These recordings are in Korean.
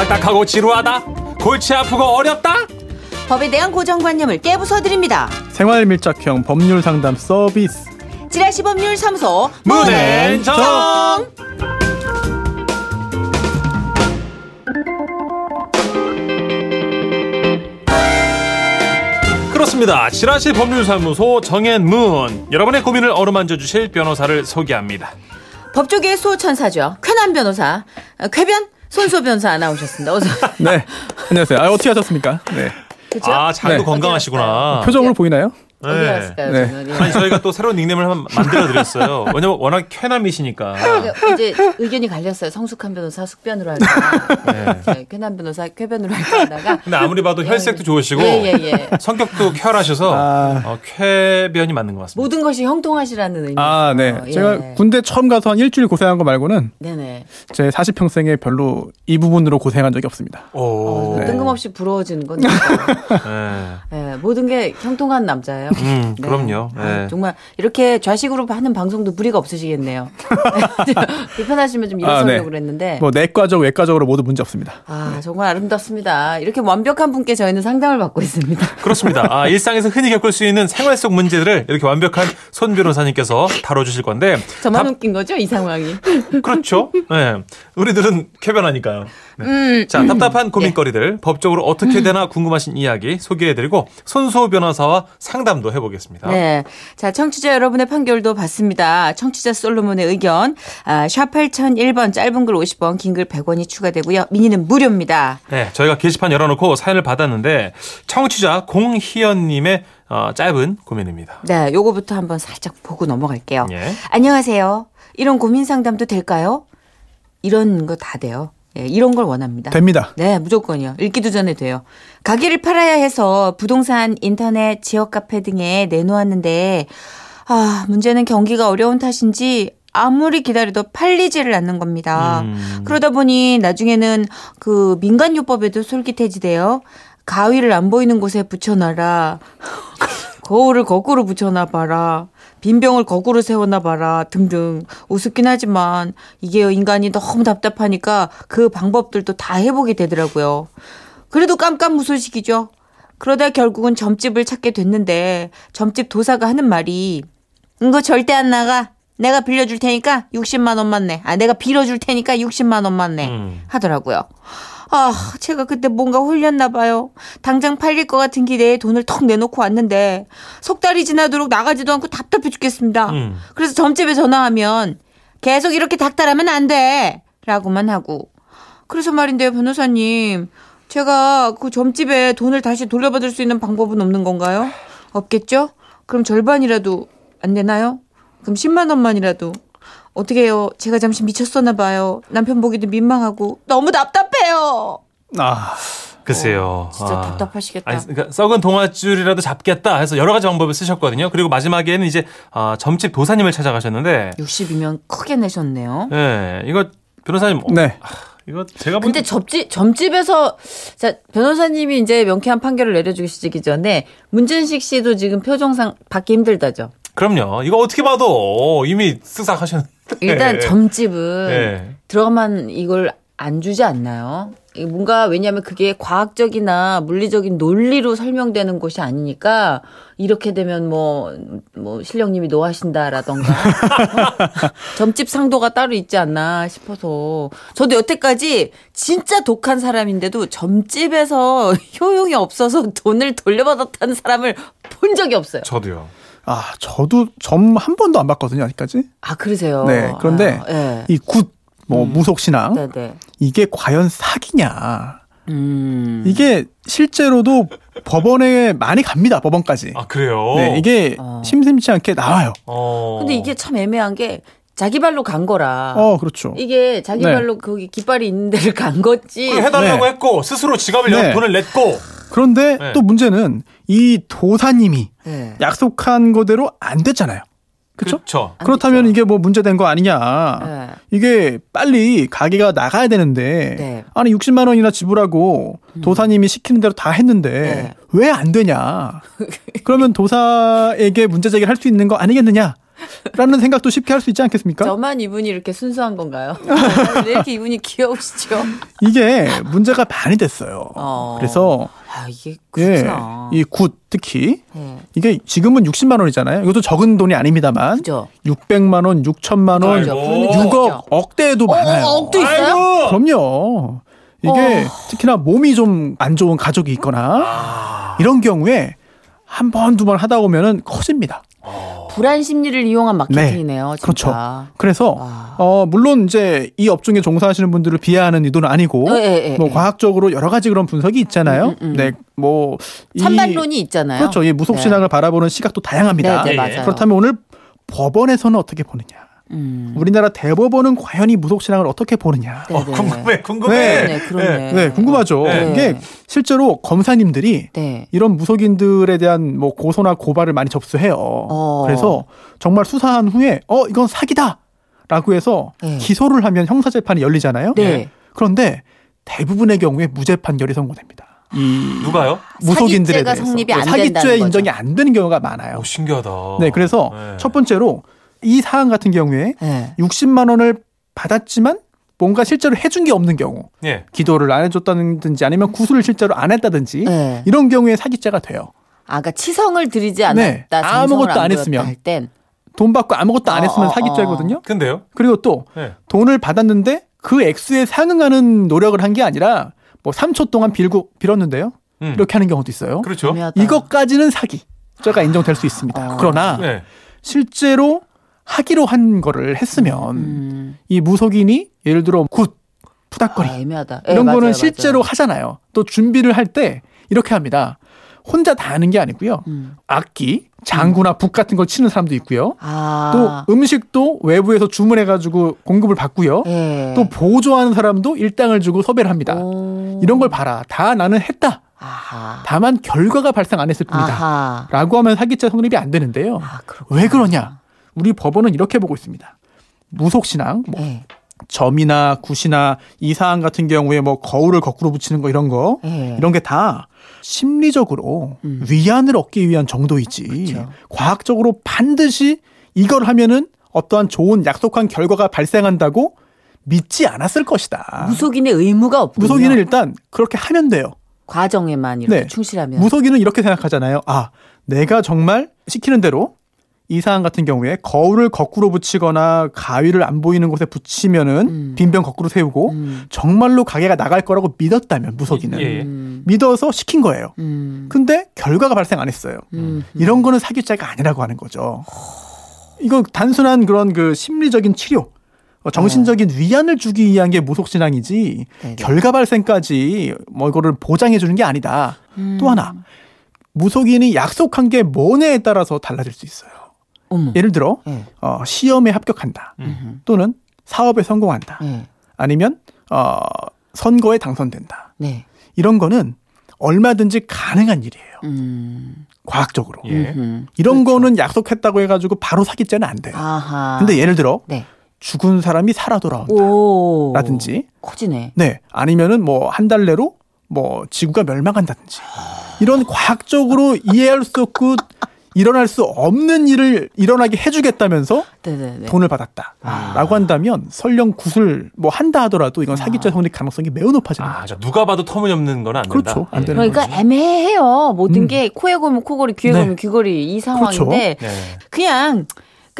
딱딱하고 지루하다? 골치 아프고 어렵다? 법에 대한 고정관념을 깨부숴드립니다. 생활 밀착형 법률 상담 서비스. 지라시 법률 사무소 문앤정 그렇습니다. 지라시 법률사무소 정앤문 여러분의 고민을 어루만져 주실 변호사를 소개합니다. 법조계의 수호천사죠. 쾌남 변호사, 어, 쾌변 손소 변호사 나오셨습니다. 어서. 네. 안녕하세요. 아, 어떻게 하셨습니까? 네. 그죠? 아 장도 네. 건강하시구나. 표정으로 보이나요? 어디 네. 갔을까요? 네. 저는? 예. 아니 저희가 또 새로운 닉네임을 한번 만들어 드렸어요. 왜냐면 워낙 쾌남이시니까. 그 이제 의견이 갈렸어요. 성숙한 변호사 숙변으로 할까. 네. 쾌남 변호사 쾌변으로 할까 하다가. 근데 아무리 봐도 혈색도 좋으시고 예, 예, 예. 성격도 쾌활하셔서 아. 어, 쾌변이 맞는 것 같습니다. 모든 것이 형통하시라는 의미. 아, 네. 예. 제가 군대 처음 가서 한 일주일 고생한 거 말고는 네네. 제 40평생에 별로 이 부분으로 고생한 적이 없습니다. 어, 오. 뭐 뜬금없이 부러워지는 건. 네. 예, 모든 게 형통한 남자예요. 음, 네. 그럼요. 아, 네. 정말 이렇게 좌식으로 하는 방송도 무리가 없으시겠네요. 불편하시면 좀 아, 일어서려고 네. 그랬는데. 뭐 내과적, 외과적으로 모두 문제 없습니다. 아, 정말 아름답습니다. 이렇게 완벽한 분께 저희는 상담을 받고 있습니다. 그렇습니다. 아, 일상에서 흔히 겪을 수 있는 생활 속 문제들을 이렇게 완벽한 손 변호사님께서 다뤄주실 건데. 저만 답- 웃긴 거죠, 이 상황이. 그렇죠. 네. 우리들은 쾌변하니까요. 네. 음. 자, 답답한 고민거리들, 법적으로 어떻게 되나 궁금하신 이야기 소개해드리고, 손수호 변호사와 상담도 해보겠습니다. 네. 자, 청취자 여러분의 판결도 받습니다. 청취자 솔로몬의 의견. 아, 샵 8001번 짧은 글 50원, 긴 글 100원이 추가되고요. 미니는 무료입니다. 네, 저희가 게시판 열어놓고 사연을 받았는데, 청취자 공희연님의 어, 짧은 고민입니다. 네, 요거부터 한번 살짝 보고 넘어갈게요. 예. 안녕하세요. 이런 고민 상담도 될까요? 이런 거 다 돼요. 예, 이런 걸 원합니다. 됩니다. 네, 무조건이요. 읽기도 전에 돼요. 가게를 팔아야 해서 부동산, 인터넷, 지역 카페 등에 내놓았는데, 아, 문제는 경기가 어려운 탓인지 아무리 기다려도 팔리지를 않는 겁니다. 음. 그러다 보니 나중에는 그 민간요법에도 솔깃해지대요. 가위를 안 보이는 곳에 붙여놔라. 거울을 거꾸로 붙여놔봐라. 빈병을 거꾸로 세워놔봐라. 등등. 우습긴 하지만 이게 인간이 너무 답답하니까 그 방법들도 다 해보게 되더라고요. 그래도 깜깜무소식이죠. 그러다 결국은 점집을 찾게 됐는데 점집 도사가 하는 말이 이거 절대 안 나가. 내가 빌려줄 테니까 60만 원만 내. 아, 내가 빌어줄 테니까 60만 원만 내. 음. 하더라고요. 아, 제가 그때 뭔가 홀렸나 봐요. 당장 팔릴 것 같은 기대에 돈을 턱 내놓고 왔는데 석 달이 지나도록 나가지도 않고 답답해 죽겠습니다. 음. 그래서 점집에 전화하면 계속 이렇게 닥달하면 안 돼. 라고만 하고. 그래서 말인데요, 변호사님. 제가 그 점집에 돈을 다시 돌려받을 수 있는 방법은 없는 건가요? 없겠죠? 그럼 절반이라도 안 되나요? 그럼 10만 원만이라도. 어떻게 해요? 제가 잠시 미쳤었나 봐요. 남편 보기도 민망하고 너무 답답 해요. 아, 글쎄요. 진짜 아. 답답하시겠다. 아니, 그러니까 썩은 동아줄이라도 잡겠다 해서 여러 가지 방법을 쓰셨거든요. 그리고 마지막에는 이제 아, 점집 도사님을 찾아가셨는데, 60이면 크게 내셨네요. 예, 이거 변호사님, 어, 네. 이거 제가 본 근데 점집 점집에서 자 변호사님이 이제 명쾌한 판결을 내려주시기 전에 문준식 씨도 지금 표정상 받기 힘들다죠. 그럼요. 이거 어떻게 봐도 이미 쓱싹 하셨는데. 일단 점집은 네. 들어가만 이걸 안 주지 않나요? 뭔가 왜냐하면 그게 과학적이나 물리적인 논리로 설명되는 곳이 아니니까 이렇게 되면 뭐뭐 실령님이 노하신다라던가 점집 상도가 따로 있지 않나 싶어서 저도 여태까지 진짜 독한 사람인데도 점집에서 효용이 없어서 돈을 돌려받았다는 사람을 본 적이 없어요. 저도요. 아, 저도 점 한 번도 안 봤거든요, 아직까지. 아 그러세요? 네. 그런데 아, 네. 이 굿, 뭐, 무속신앙. 네네. 이게 과연 사기냐. 음. 이게 실제로도 법원에 많이 갑니다, 법원까지. 아, 그래요? 네, 이게 어. 심심치 않게 나와요. 어. 근데 이게 참 애매한 게 자기 발로 간 거라. 어, 그렇죠. 이게 자기 네. 발로 거기 깃발이 있는 데를 간 거지. 그걸 해달라고 네. 했고, 스스로 지갑을 열어 네. 돈을 냈고. 그런데 네. 또 문제는 이 도사님이 네. 약속한 거대로 안 됐잖아요. 그렇죠? 그렇다면. 이게 뭐 문제된 거 아니냐. 네. 이게 빨리 가게가 나가야 되는데 네. 아니 60만 원이나 지불하고 도사님이 시키는 대로 다 했는데 네. 왜안 되냐. 그러면 도사에게 문제 제기를 할 수 있는 거 아니겠느냐. 라는 생각도 쉽게 할 수 있지 않겠습니까? 저만 이분이 이렇게 순수한 건가요? 왜 이렇게 이분이 귀여우시죠? 이게 문제가 많이 됐어요. 어. 그래서 아 이게 예, 그렇구나. 이굿 특히 예. 이게 지금은 60만 원이잖아요. 이것도 적은 돈이 아닙니다만 그죠? 600만 원, 6천만 원, 느낌 6억, 있죠. 억대에도 많아요. 어, 억도 있어요? 그럼요. 이게 특히나 몸이 좀 안 좋은 가족이 있거나 이런 경우에 한 번, 두 번 하다 보면은 커집니다. 불안 심리를 이용한 마케팅이네요. 진짜. 그렇죠. 그래서 와. 어 물론 이제 이 업종에 종사하시는 분들을 비하하는 의도는 아니고 예, 뭐 예. 과학적으로 여러 가지 그런 분석이 있잖아요. 음, 음, 음. 네, 뭐 이- 찬반론이 있잖아요. 그렇죠. 이 무속 신앙을 바라보는 시각도 다양합니다. 네, 네, 예, 맞아요. 그렇다면 오늘 법원에서는 어떻게 보느냐? 음. 우리나라 대법원은 과연 이 무속 신앙을 어떻게 보느냐? 네, 어, 네. 궁금해, 궁금해. 네. 네, 그러네. 네, 궁금하죠. 네. 이게 실제로 검사님들이 네. 이런 무속인들에 대한 뭐 고소나 고발을 많이 접수해요. 어. 그래서 정말 수사한 후에 어 이건 사기다 라고 해서 네. 기소를 하면 형사 재판이 열리잖아요. 네. 그런데 대부분의 경우에 무죄 판결이 선고됩니다. 이 누가요? 무속인들에 사기죄가 대해서 성립이 안 사기죄. 인정이 안 되는 경우가 많아요. 오, 신기하다. 네, 그래서 네. 첫 번째로 이 사안 같은 경우에 네. 60만 원을 받았지만 뭔가 실제로 해준 게 없는 경우, 예. 기도를 안 해줬다든지 아니면 구술을 실제로 안 했다든지 네. 이런 경우에 사기죄가 돼요. 아, 그러니까 치성을 드리지 않았다. 네. 아무것도 안 했으면. 할 땐. 돈 받고 아무것도 안 어, 했으면 어, 사기죄거든요. 근데요? 그리고 또 네. 돈을 받았는데 그 액수에 상응하는 노력을 한 게 아니라 뭐 3초 동안 빌고 빌었는데요. 음. 이렇게 하는 경우도 있어요. 그렇죠. 애매하다. 이것까지는 사기죄가 인정될 수 있습니다. 어. 그러나 네. 실제로 하기로 한 거를 했으면 음. 이 무속인이 예를 들어 굿 아, 푸닥거리 애매하다. 예, 이런 맞아요, 거는 맞아요. 실제로 하잖아요. 또 준비를 할 때 이렇게 합니다. 혼자 다 하는 게 아니고요. 음. 악기, 장구나 북 같은 걸 치는 사람도 있고요. 아. 또 음식도 외부에서 주문해가지고 공급을 받고요. 예. 또 보조하는 사람도 일당을 주고 섭외를 합니다. 오. 이런 걸 봐라. 다 나는 했다. 아하. 다만 결과가 발생 안 했을 뿐이다. 아하. 라고 하면 사기죄 성립이 안 되는데요. 아. 왜 그러냐? 우리 법원은 이렇게 보고 있습니다. 무속신앙, 뭐 예. 점이나 굿이나 이 사안 같은 경우에 뭐 거울을 거꾸로 붙이는 거 이런 거 예. 이런 게 다 심리적으로 음. 위안을 얻기 위한 정도이지 그쵸. 과학적으로 반드시 이걸 하면은 어떠한 좋은 약속한 결과가 발생한다고 믿지 않았을 것이다. 무속인의 의무가 없군요. 무속인은 일단 그렇게 하면 돼요. 과정에만 이렇게 네. 충실하면. 무속인은 이렇게 생각하잖아요. 아, 내가 정말 시키는 대로 이 사안 같은 경우에 거울을 거꾸로 붙이거나 가위를 안 보이는 곳에 붙이면은 음. 빈병 거꾸로 세우고 음. 정말로 가게가 나갈 거라고 믿었다면 무속인은 예, 예. 음. 믿어서 시킨 거예요. 음. 근데 결과가 발생 안 했어요. 음. 이런 거는 사기죄가 아니라고 하는 거죠. 이건 단순한 그런 그 심리적인 치료, 어, 정신적인 위안을 주기 위한 게 무속신앙이지 네네. 결과 발생까지 뭐 이거를 보장해 주는 게 아니다. 음. 또 하나 무속인이 약속한 게 뭐냐에 따라서 달라질 수 있어요. 어머. 예를 들어 예. 어, 시험에 합격한다, 음. 또는 사업에 성공한다, 예. 아니면 어, 선거에 당선된다. 네. 이런 거는 얼마든지 가능한 일이에요. 음. 과학적으로. 예. 음. 이런 거는 약속했다고 해가지고 바로 사기죄는 안 돼요. 아하. 근데 예를 들어 네. 죽은 사람이 살아 돌아온다. 오. 라든지 커지네. 네 아니면은 뭐 한 달 내로 뭐 지구가 멸망한다든지 이런 과학적으로 이해할 수 없고 일어날 수 없는 일을 일어나게 해주겠다면서 네네네. 돈을 받았다라고 한다면 설령 굿을 뭐 한다 하더라도 이건 사기죄 성립 가능성이 매우 높아집니다. 아, 자, 누가 봐도 터무니없는 건 안 된다. 그렇죠. 안 예. 되는 그러니까 거지. 애매해요. 모든 음. 게 코에 걸면 코걸이, 귀에 네. 걸면 귀걸이 이 상황인데 네. 그냥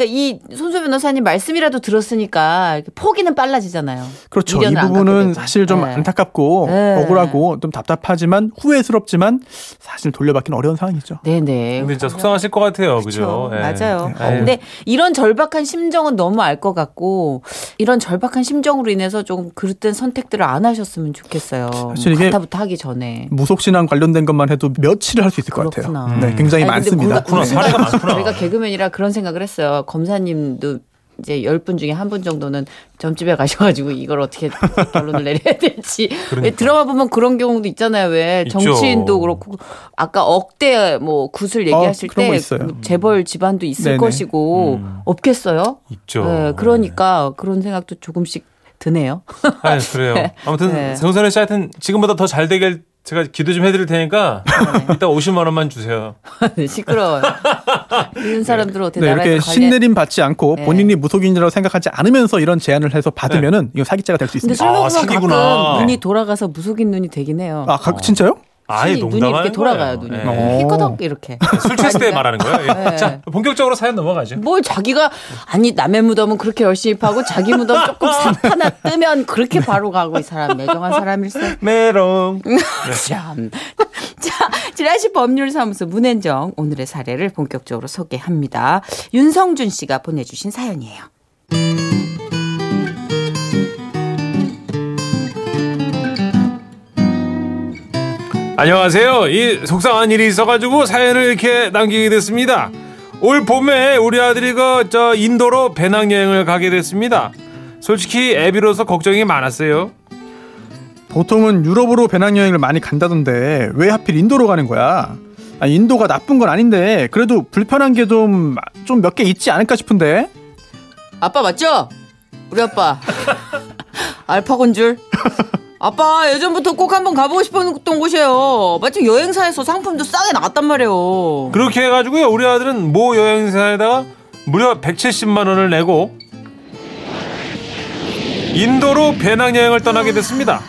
그러니까 이 손소 변호사님 말씀이라도 들었으니까 포기는 빨라지잖아요. 그렇죠. 이 부분은. 사실 좀 네. 안타깝고 네. 억울하고 좀 답답하지만 후회스럽지만 사실 돌려받기는 어려운 상황이죠. 네네. 근데 진짜 속상하실 것 같아요. 그죠? 그렇죠. 예. 맞아요. 예. 근데 이런 절박한 심정은 너무 알 것 같고 이런 절박한 심정으로 인해서 조금 그릇된 선택들을 안 하셨으면 좋겠어요. 사실 이게 가타부터 하기 전에. 무속신앙 관련된 것만 해도 며칠을 할 수 있을 것 그렇구나. 같아요. 네, 굉장히 아니, 많습니다. 뭔가 그렇구나. 네. 사례가 많구나. 저희가 개그맨이라 그런 생각을 했어요. 검사님도 이제 열 분 중에 한 분 정도는 점집에 가셔가지고 이걸 어떻게 결론을 내려야 될지. 왜 그러니까. 드라마 보면 그런 경우도 있잖아요. 왜 있죠. 정치인도 그렇고 아까 억대 뭐 굿을 얘기하실 그런 거때 재벌 집안도 있을 네네. 것이고 음. 없겠어요? 있죠. 네, 그러니까 그런 생각도 조금씩 드네요. 아, 그래요. 아무튼 네. 정선혜 씨 하여튼 지금보다 더 잘 되길 제가 기도 좀 해드릴 테니까 이따 50만 원만 주세요. 시끄러워요. 이런 사람들은 어떻게 네, 이렇게 신내림 받지 않고 네. 본인이 무속인이라고 생각하지 않으면서 이런 제안을 해서 받으면은 이거 사기죄가 될수 근데 있습니다. 술- 술먹으면 아, 사기구나. 가끔 눈이 돌아가서 무속인 눈이 되긴 해요. 아, 가- 진짜요? 아예 눈이, 이렇게 돌아가요, 거예요. 눈이. 예. 어. 휘꺼덕 이렇게. 술 취했을 때 말하는 거예요. 예. 네. 자, 본격적으로 사연 넘어가죠. 뭘 자기가 아니 남의 무덤은 그렇게 열심히 파고 자기 무덤 조금 삽 하나 뜨면 그렇게 바로 가고 이 사람 매정한 사람일세. 메롱. 참. 자, 지라시 법률사무소 문앤정 오늘의 사례를 본격적으로 소개합니다. 윤성준 씨가 보내주신 사연이에요. 안녕하세요. 이 속상한 일이 있어가지고 사연을 이렇게 남기게 됐습니다. 올 봄에 우리 아들이 그 저 인도로 배낭여행을 가게 됐습니다. 솔직히 애비로서 걱정이 많았어요. 보통은 유럽으로 배낭여행을 많이 간다던데 왜 하필 인도로 가는 거야? 아, 인도가 나쁜 건 아닌데 그래도 불편한 게 좀 좀 몇 개 있지 않을까 싶은데. 아빠 맞죠? 우리 아빠. 알파곤 줄. 아빠 예전부터 꼭 한번 가보고 싶었던 곳이에요. 마침 여행사에서 상품도 싸게 나왔단 말이에요. 그렇게 해가지고요. 우리 아들은 모 여행사에다가 무려 170만 원을 내고 인도로 배낭여행을 떠나게 됐습니다.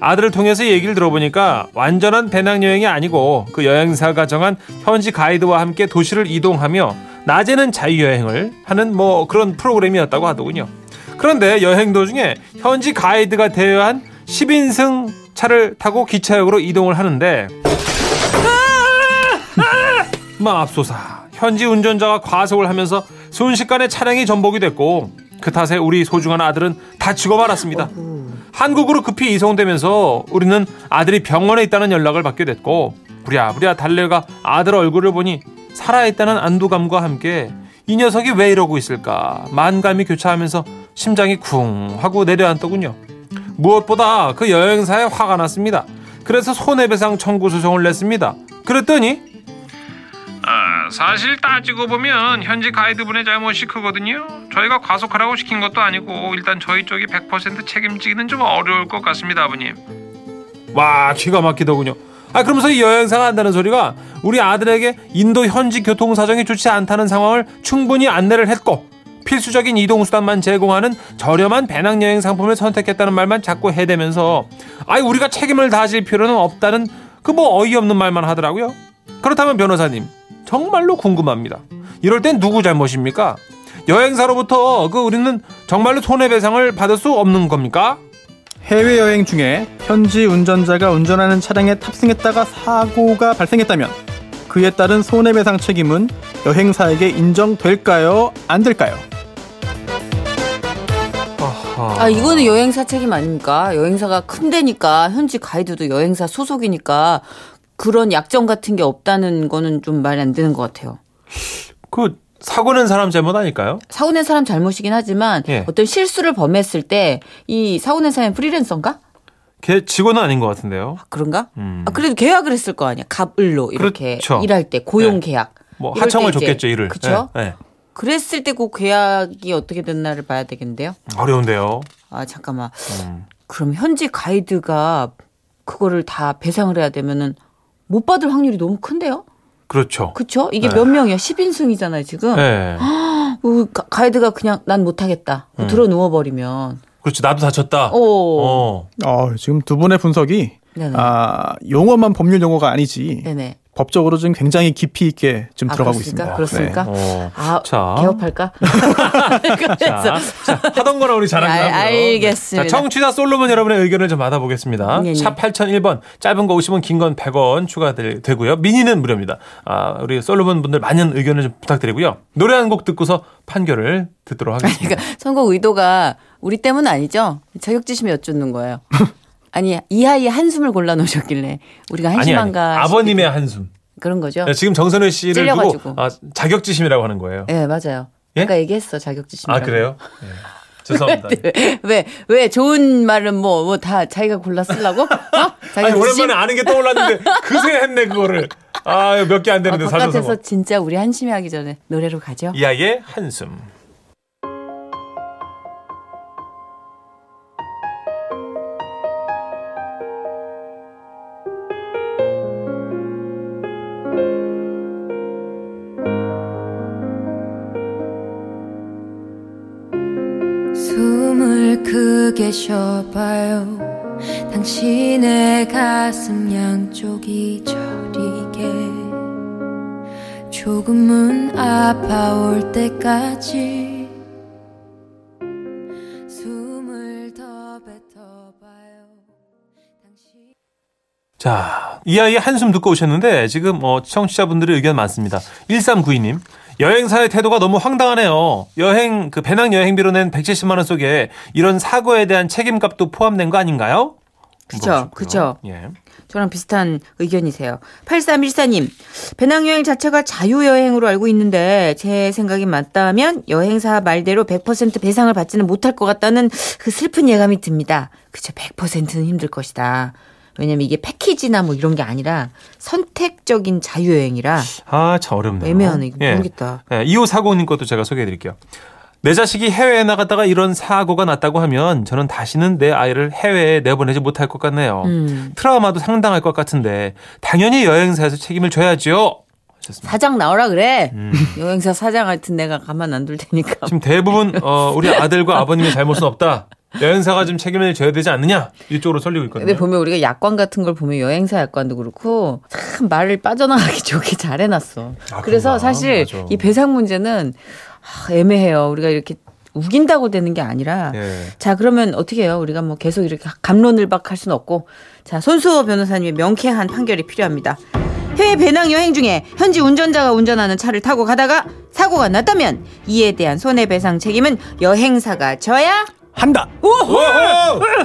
아들을 통해서 얘기를 들어보니까 완전한 배낭여행이 아니고 그 여행사가 정한 현지 가이드와 함께 도시를 이동하며 낮에는 자유여행을 하는 뭐 그런 프로그램이었다고 하더군요. 그런데 여행 도중에 현지 가이드가 대여한 10인승 차를 타고 기차역으로 이동을 하는데 맙소사 현지 운전자가 과속을 하면서 순식간에 차량이 전복이 됐고 그 탓에 우리 소중한 아들은 다치고 말았습니다. 한국으로 급히 이송되면서 우리는 아들이 병원에 있다는 연락을 받게 됐고 부랴부랴 달려가 아들 얼굴을 보니 살아있다는 안도감과 함께 이 녀석이 왜 이러고 있을까 만감이 교차하면서 심장이 쿵 하고 내려앉더군요. 무엇보다 그 여행사에 화가 났습니다. 그래서 손해배상 청구 소송을 냈습니다. 그랬더니 아, 사실 따지고 보면 현지 가이드분의 잘못이 크거든요. 저희가 과속하라고 시킨 것도 아니고 일단 저희 쪽이 100% 책임지기는 좀 어려울 것 같습니다, 아버님. 와, 기가 막히더군요. 아, 그러면서 이 여행사가 한다는 소리가 우리 아들에게 인도 현지 교통 사정이 좋지 않다는 상황을 충분히 안내를 했고 필수적인 이동 수단만 제공하는 저렴한 배낭여행 상품을 선택했다는 말만 자꾸 해대면서 아이 우리가 책임을 다질 필요는 없다는 그 뭐 어이없는 말만 하더라고요. 그렇다면 변호사님 정말로 궁금합니다. 이럴 땐 누구 잘못입니까? 여행사로부터 그 우리는 정말로 손해배상을 받을 수 없는 겁니까? 해외여행 중에 현지 운전자가 운전하는 차량에 탑승했다가 사고가 발생했다면 그에 따른 손해배상 책임은 여행사에게 인정될까요? 안 될까요? 아 이거는 여행사 책임 아닙니까? 여행사가 큰 데니까 현지 가이드도 여행사 소속이니까 그런 약점 같은 게 없다는 거는 좀 말이 안 되는 것 같아요. 그 사고 낸 사람 잘못 아닐까요? 사고 낸 사람 잘못이긴 하지만 예. 어떤 실수를 범했을 때 이 사고 낸 사람이 프리랜서인가? 걔 직원은 아닌 것 같은데요. 그런가? 음. 아, 그래도 계약을 했을 거 아니야. 갑을로 이렇게 그렇죠. 일할 때 고용 네. 계약. 뭐 하청을 줬겠죠 일을. 예, 예. 그랬을 때그 계약이 어떻게 됐나를 봐야 되겠는데요. 어려운데요. 아 잠깐만. 음. 그럼 현지 가이드가 그거를 다 배상을 해야 되면은 못 받을 확률이 너무 큰데요? 그렇죠. 그쵸? 이게 네. 몇 명이야? 10인승이잖아요, 지금. 예. 그 가- 가이드가 그냥 난 못하겠다. 음. 들어 누워버리면. 그렇지 나도 다쳤다. 어. 어. 어, 지금 두 분의 분석이 네네. 아, 용어만 법률 용어가 아니지 네네. 법적으로 좀 굉장히 깊이 있게 좀 아, 들어가고 그렇습니까? 있습니다. 그렇습니까? 어. 아, 자. 개업할까? 자, 그래서. 자, 하던 거나 우리 잘한 알- 거고요. 알겠습니다. 자, 청취자 솔로몬 여러분의 의견을 좀 받아보겠습니다. 네, 네. 샵 8001번, 짧은 거 50원, 긴 건 100원 추가되고요. 미니는 무료입니다. 아, 우리 솔로몬 분들 많은 의견을 좀 부탁드리고요. 노래 한 곡 듣고서 판결을 듣도록 하겠습니다. 그러니까 선곡 의도가 우리 때문 아니죠? 자격지심에 여쭙는 거예요. 아니 이 아이의 한숨을 골라 놓으셨길래 우리가 아니, 아니. 한심한가 아버님의 한숨. 그런 거죠? 네, 지금 정선우 씨를 찔려가지고. 두고 아, 자격지심이라고 하는 거예요. 예 맞아요. 예? 아까 얘기했어 자격지심. 아, 그래요? 예. 죄송합니다. 왜왜 좋은 말은 뭐 뭐 다 자기가 골라 쓰려고? 어? 아니. 오랜만에 아는 게 떠올랐는데 그새 했네, 그거를. 아, 몇 개안 아, 되는데, 바깥에서 사줘서. 진짜 우리 한심해 하기 전에 노래로 가죠. 이 아이의 한숨. 계셔봐요 당신의 가슴 양쪽이 저리게 조금은 아파올 때까지 숨을 더 뱉어봐요 당신 자, 이 아이 한숨 듣고 오셨는데 지금 어, 청취자분들의 의견 많습니다. 1392님. 여행사의 태도가 너무 황당하네요. 여행 그 배낭 여행비로 낸 170만 원 속에 이런 사고에 대한 책임값도 포함된 거 아닌가요? 그쵸, 물어보셨고요. 그쵸. 예. 저랑 비슷한 의견이세요. 8314님, 배낭여행 자체가 자유여행으로 알고 있는데 제 생각이 맞다면 여행사 말대로 100% 배상을 받지는 못할 것 같다는 그 슬픈 예감이 듭니다. 그쵸, 100%는 힘들 것이다. 왜냐면 이게 패키지나 뭐 이런 게 아니라 선택적인 자유여행이라 아, 참 어렵네요. 애매하네. 이거 예. 모르겠다. 예, 2540님 것도 제가 소개해 드릴게요. 내 자식이 해외에 나갔다가 이런 사고가 났다고 하면 저는 다시는 내 아이를 해외에 내보내지 못할 것 같네요. 음. 트라우마도 상당할 것 같은데 당연히 여행사에서 책임을 져야죠. 하셨습니다. 사장 나오라 그래. 음. 여행사 사장 같은 내가 가만 안 둘 테니까. 지금 대부분 어, 우리 아들과 아버님의 잘못은 없다. 여행사가 좀 책임을 져야 되지 않느냐 이쪽으로 설리고 있거든요. 근데 보면 우리가 약관 같은 걸 보면 여행사 약관도 그렇고 참 말을 빠져나가기 좋게 잘 해놨어. 아, 그래서 그런가? 사실 맞아. 이 배상 문제는 아, 애매해요. 우리가 이렇게 우긴다고 되는 게 아니라 예. 자 그러면 어떻게 해요? 우리가 뭐 계속 이렇게 감론을박할 수는 없고 자 손수호 변호사님의 명쾌한 판결이 필요합니다. 해외 배낭 여행 중에 현지 운전자가 운전하는 차를 타고 가다가 사고가 났다면 이에 대한 손해배상 책임은 여행사가 져야 한다.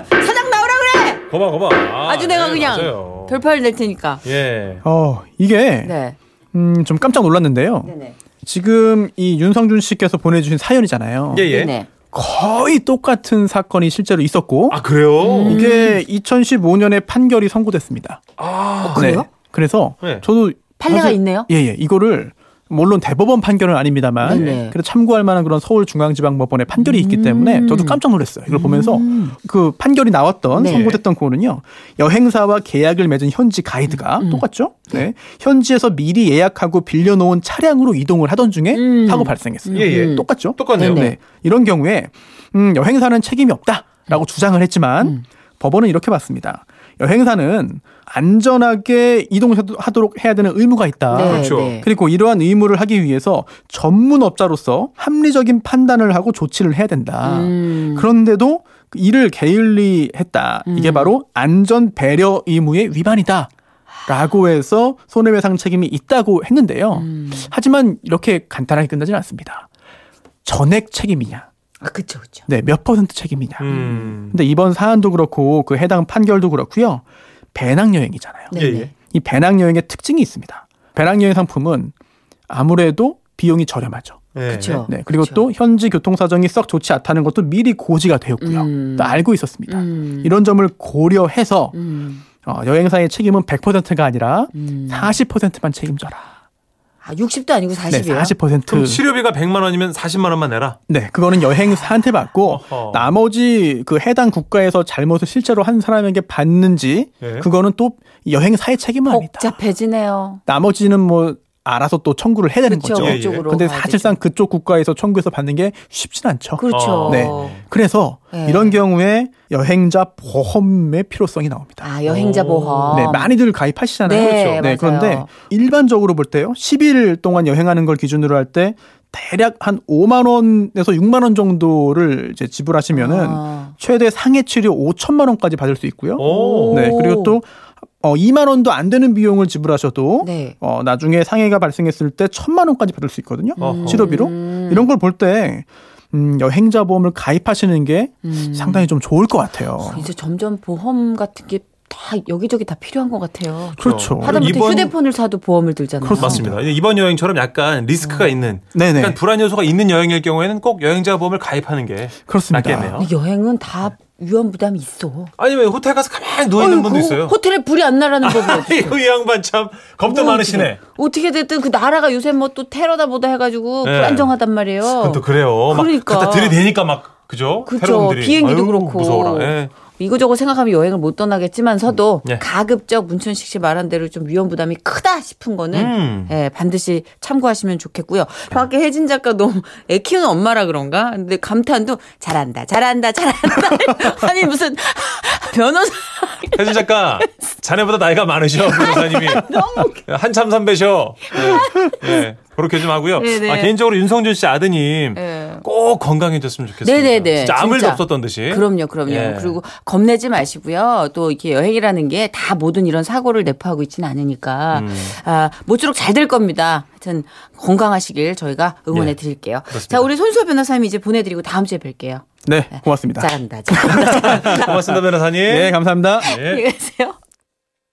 사장 나오라 그래. 거봐 거봐. 아, 아주 내가 네, 그냥 맞아요. 돌파를 낼 테니까. 예. 어 이게 네. 음, 좀 깜짝 놀랐는데요. 네네. 지금 이 윤성준 씨께서 보내주신 사연이잖아요. 예, 예. 네네. 거의 똑같은 사건이 실제로 있었고 아, 그래요? 이게 2015년에 판결이 선고됐습니다. 아, 그래요? 네. 그래서 네. 저도 판례가 사실- 있네요? 예, 예. 이거를 물론 대법원 판결은 아닙니다만 네네. 그래도 참고할 만한 그런 서울중앙지방법원의 판결이 있기 때문에 저도 깜짝 놀랐어요. 이걸 보면서 그 판결이 나왔던 네. 선고됐던 거는요. 여행사와 계약을 맺은 현지 가이드가 똑같죠. 네. 현지에서 미리 예약하고 빌려놓은 차량으로 이동을 하던 중에 음. 사고 발생했어요. 예, 예. 똑같죠. 똑같네요. 네. 이런 경우에 음, 여행사는 책임이 없다라고 주장을 했지만 음. 법원은 이렇게 봤습니다. 여행사는 안전하게 이동하도록 해야 되는 의무가 있다. 네, 그렇죠. 네. 그리고 이러한 의무를 하기 위해서 전문업자로서 합리적인 판단을 하고 조치를 해야 된다. 음. 그런데도 그 이를 게을리 했다. 이게 바로 안전 배려 의무의 위반이다. 라고 해서 손해배상 책임이 있다고 했는데요. 음. 하지만 이렇게 간단하게 끝나지는 않습니다. 전액 책임이냐? 아, 그쵸, 그쵸. 네, 몇 퍼센트 책임이냐? 음. 근데 이번 사안도 그렇고 그 해당 판결도 그렇고요. 배낭 여행이잖아요. 네, 예, 네. 예. 이 배낭 여행의 특징이 있습니다. 배낭 여행 상품은 아무래도 비용이 저렴하죠. 예. 그쵸. 네, 그리고 그쵸. 또 현지 교통 사정이 썩 좋지 않다는 것도 미리 고지가 되었고요. 음. 또 알고 있었습니다. 음. 이런 점을 고려해서 음. 어, 여행사의 책임은 100%가 아니라 음. 40%만 책임져라. 아, 60도 아니고 40이에요? 네, 40%. 그럼 치료비가 100만 원이면 40만 원만 내라. 네, 그거는 여행사한테 받고 어허. 나머지 그 해당 국가에서 잘못을 실제로 한 사람에게 받는지 예. 그거는 또 여행사의 책임은 아니다. 복잡해지네요. 나머지는 뭐 알아서 또 청구를 해야 되는 그쵸, 거죠. 그쪽으로. 근데 사실상 그쪽 국가에서 청구해서 받는 게 쉽진 않죠. 그렇죠. 어. 네. 그래서 네. 이런 경우에 여행자 보험의 필요성이 나옵니다. 아, 여행자 오. 보험. 네, 많이들 가입하시잖아요. 네, 맞아요. 그런데 일반적으로 볼 때요. 10일 동안 여행하는 걸 기준으로 할 때 대략 한 5만 원에서 6만 원 정도를 이제 지불하시면은 아. 최대 상해 치료 5천만 원까지 받을 수 있고요. 오. 네, 그리고 또 어, 2만 원도 안 되는 비용을 지불하셔도 네. 어, 나중에 상해가 발생했을 때 1천만 원까지 받을 수 있거든요. 어허. 치료비로. 음. 이런 걸 볼 때 음, 여행자 보험을 가입하시는 게 음. 상당히 좀 좋을 것 같아요. 이제 점점 보험 같은 게 다 여기저기 다 필요한 것 같아요. 그렇죠. 하다못해 이번- 휴대폰을 사도 보험을 들잖아요. 그렇습니다. 맞습니다. 이번 여행처럼 약간 리스크가 있는, 네네. 약간 불안 요소가 있는 여행일 경우에는 꼭 여행자 보험을 가입하는 게 그렇습니다. 낫겠네요. 여행은 다 위험 부담이 있어. 아니면 호텔 가서 가만히 누워 있는 분도 어이구, 있어요. 호텔에 불이 안 나라는 법이? 아이고 이 양반 참 겁도 뭐 많으시네. 어떻게 됐든 그 나라가 요새 뭐 또 테러다 보다 해가지고 네. 불안정하단 말이에요. 그건 또 그래요. 막 그러니까. 갖다 들이대니까 막 그죠? 그죠. 비행기도 아유, 그렇고. 무서워라. 예. 이거저거 생각하면 여행을 못 떠나겠지만서도 음, 예. 가급적 문천식 씨 말한 대로 좀 위험 부담이 크다 싶은 거는 음. 예, 반드시 참고하시면 좋겠고요. 밖에 혜진 작가 너무 애 키우는 엄마라 그런가? 근데 감탄도 잘한다, 잘한다, 잘한다. 아니 무슨 변호사 혜진 작가, 자네보다 나이가 많으셔, 변호사님이. 한참 선배셔. 예, 예, 그렇게 좀 하고요. 네네. 아, 개인적으로 윤성준 씨 아드님 예. 꼭 건강해졌으면 좋겠습니다. 네네네. 진짜 아무 일도. 없었던 듯이. 그럼요, 그럼요. 예. 그리고 겁내지 마시고요. 또 이렇게 여행이라는 게 다 모든 이런 사고를 내포하고 있지는 않으니까 음. 아, 모쪼록 잘 될 겁니다. 하여튼 건강하시길 저희가 응원해 예. 드릴게요. 그렇습니다. 자, 우리 손수호 변호사님 이제 보내드리고 다음 주에 뵐게요. 네, 고맙습니다. 잘한다, 잘한다, 잘한다. 고맙습니다, 변호사님. 네, 감사합니다. 예. 안녕히 계세요.